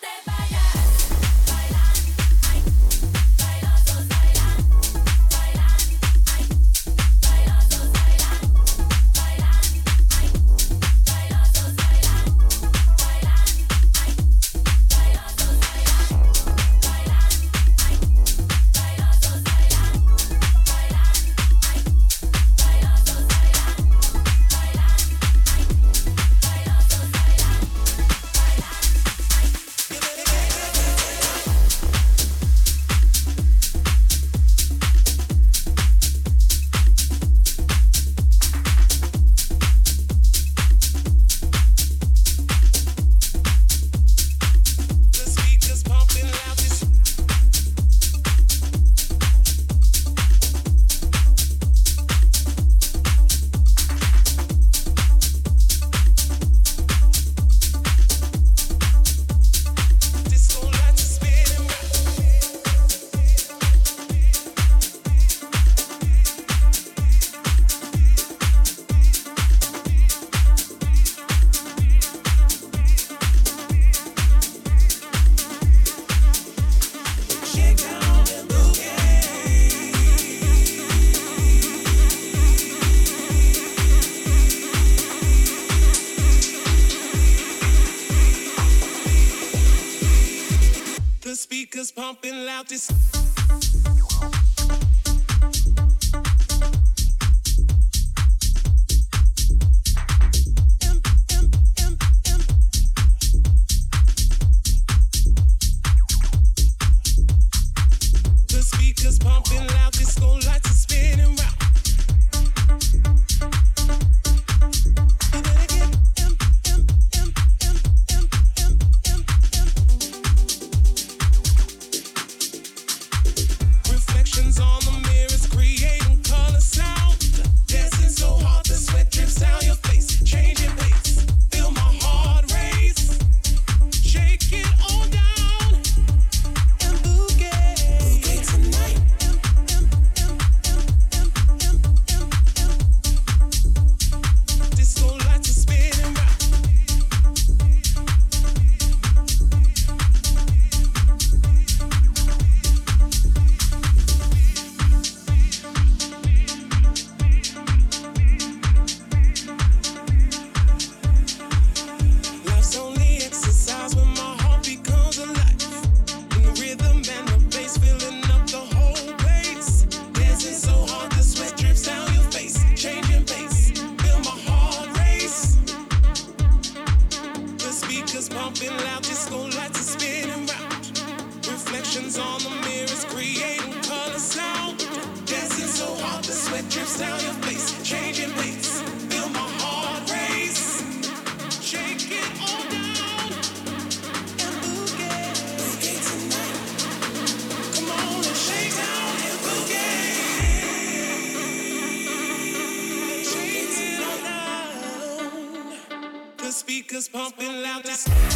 te va. Dancing so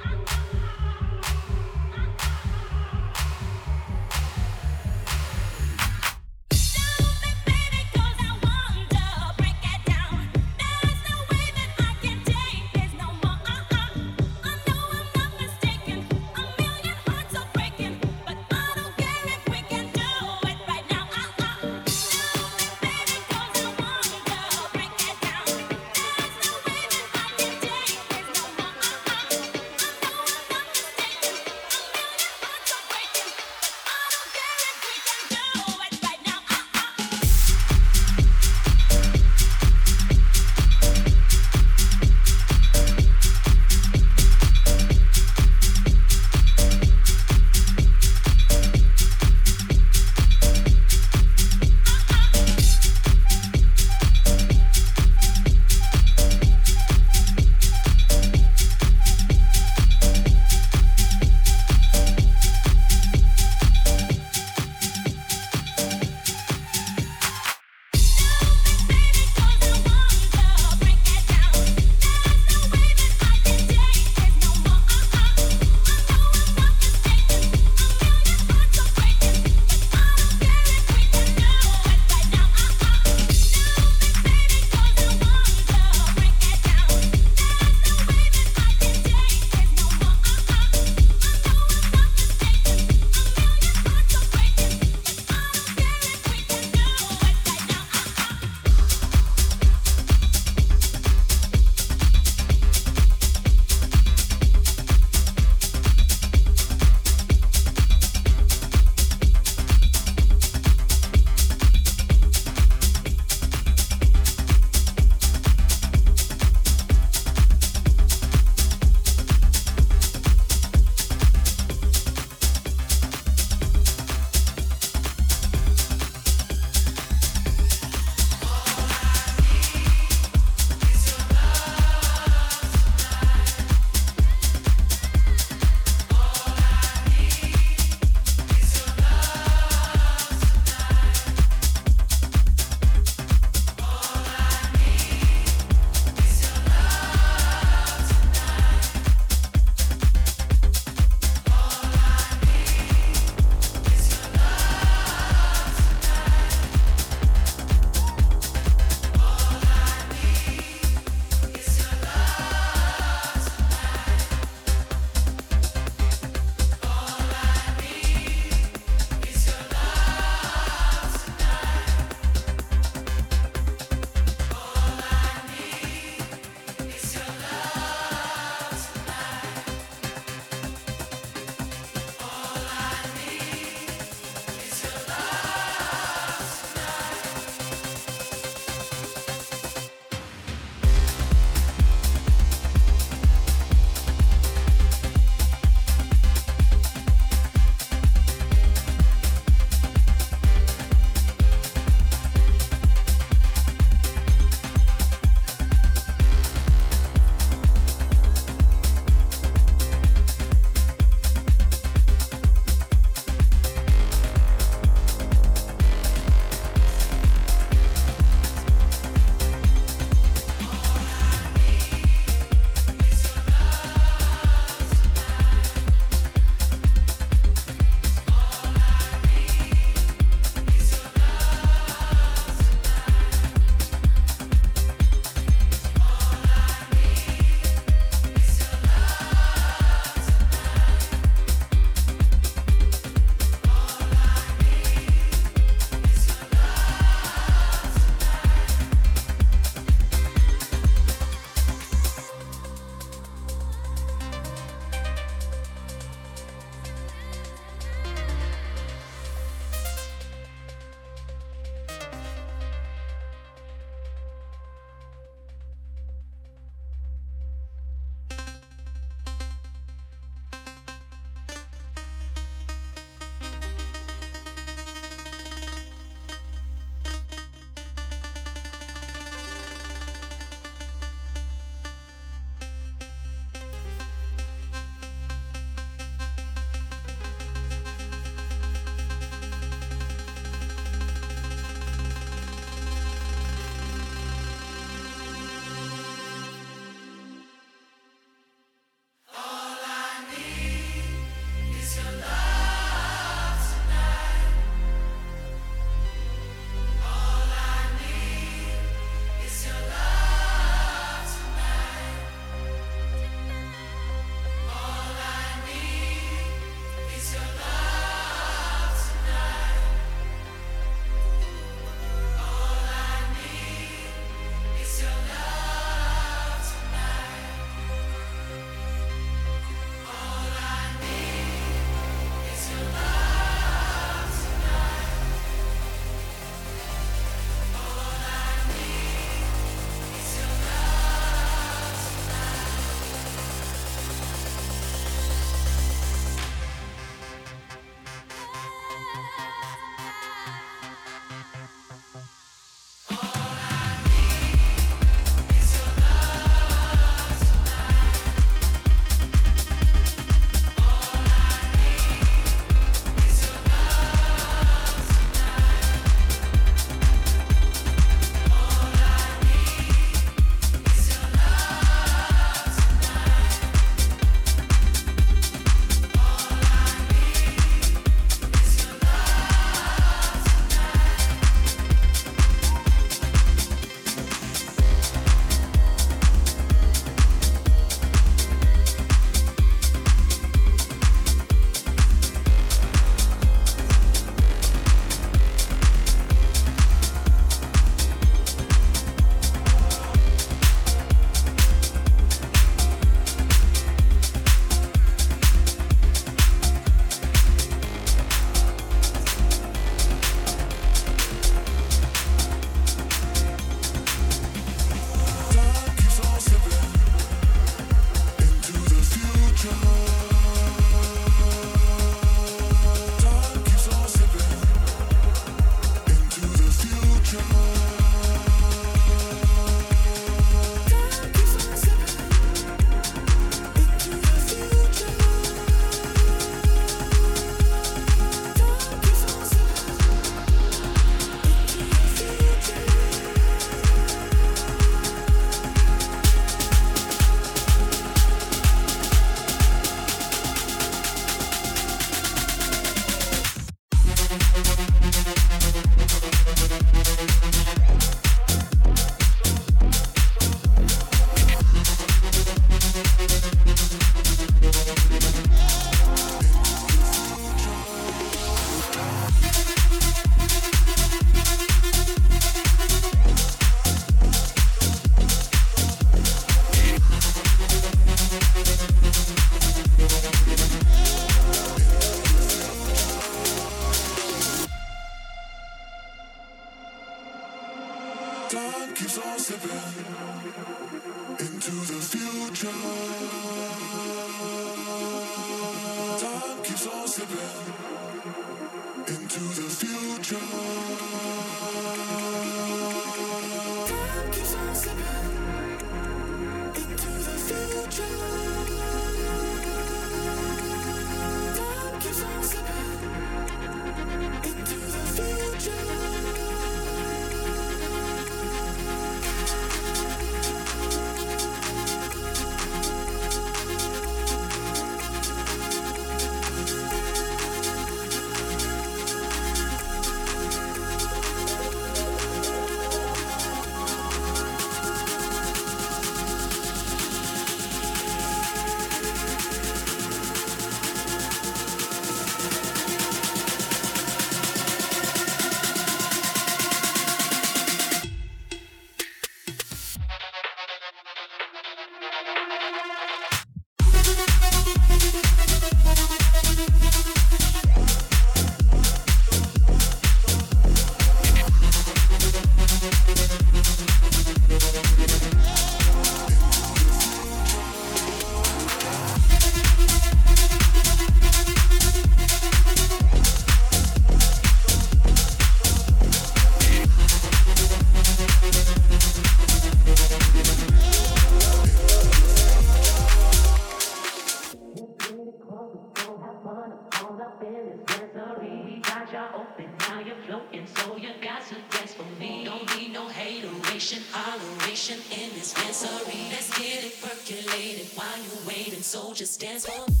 sensory. Let's get it percolated while you're waiting. So just dance for me.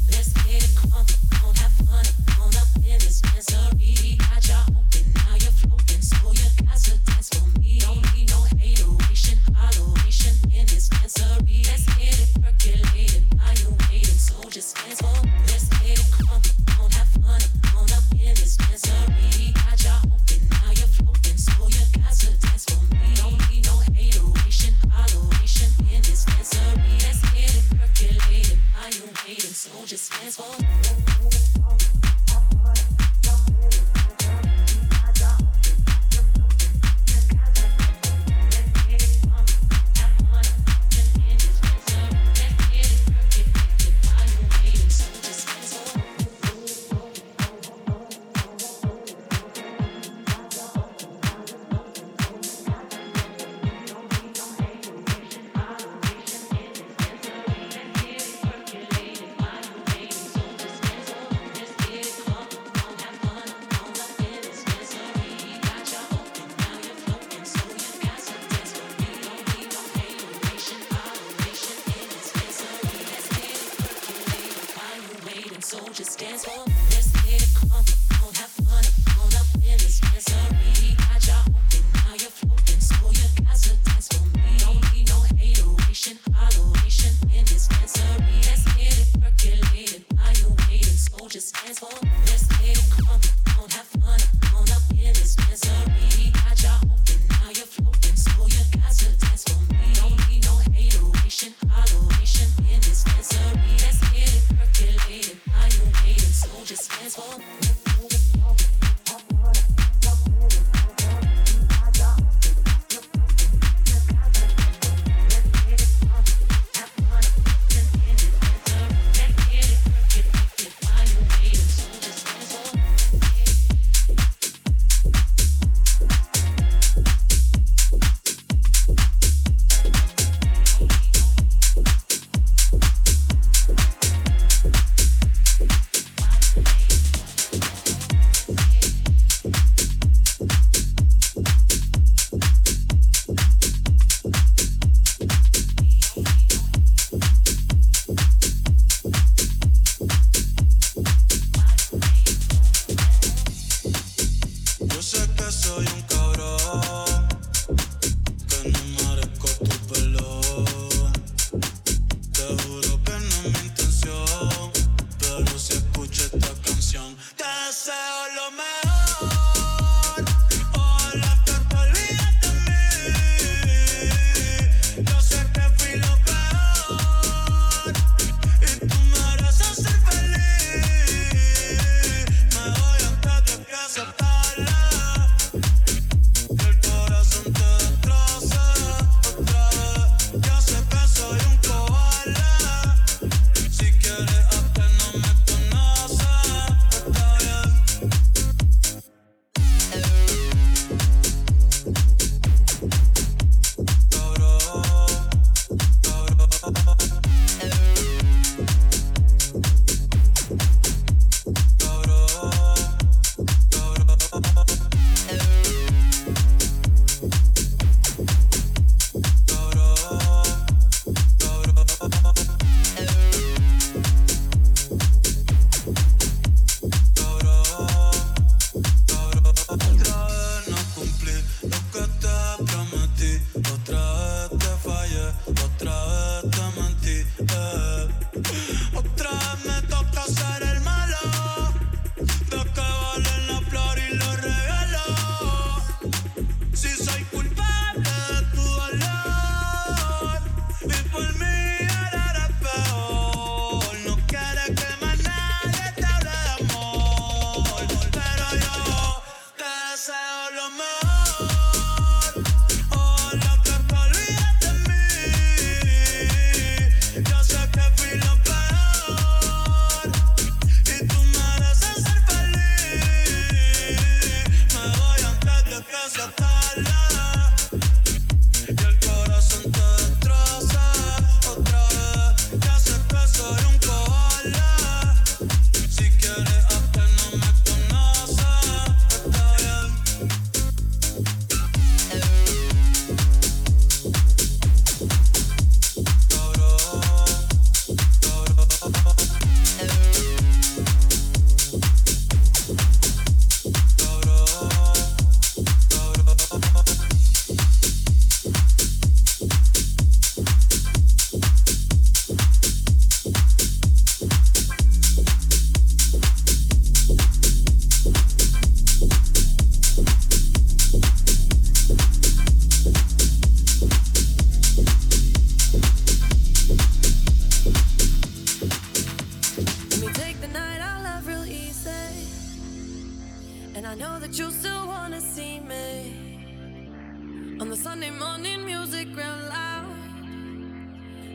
I know that you still wanna see me on the Sunday morning music real loud.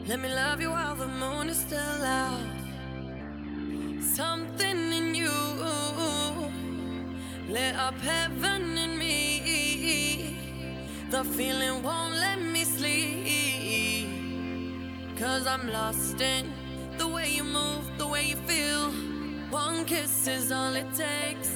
Let me love you while the moon is still out. Something in you lit up heaven in me. The feeling won't let me sleep. Cause I'm lost in the way you move, the way you feel. One kiss is all it takes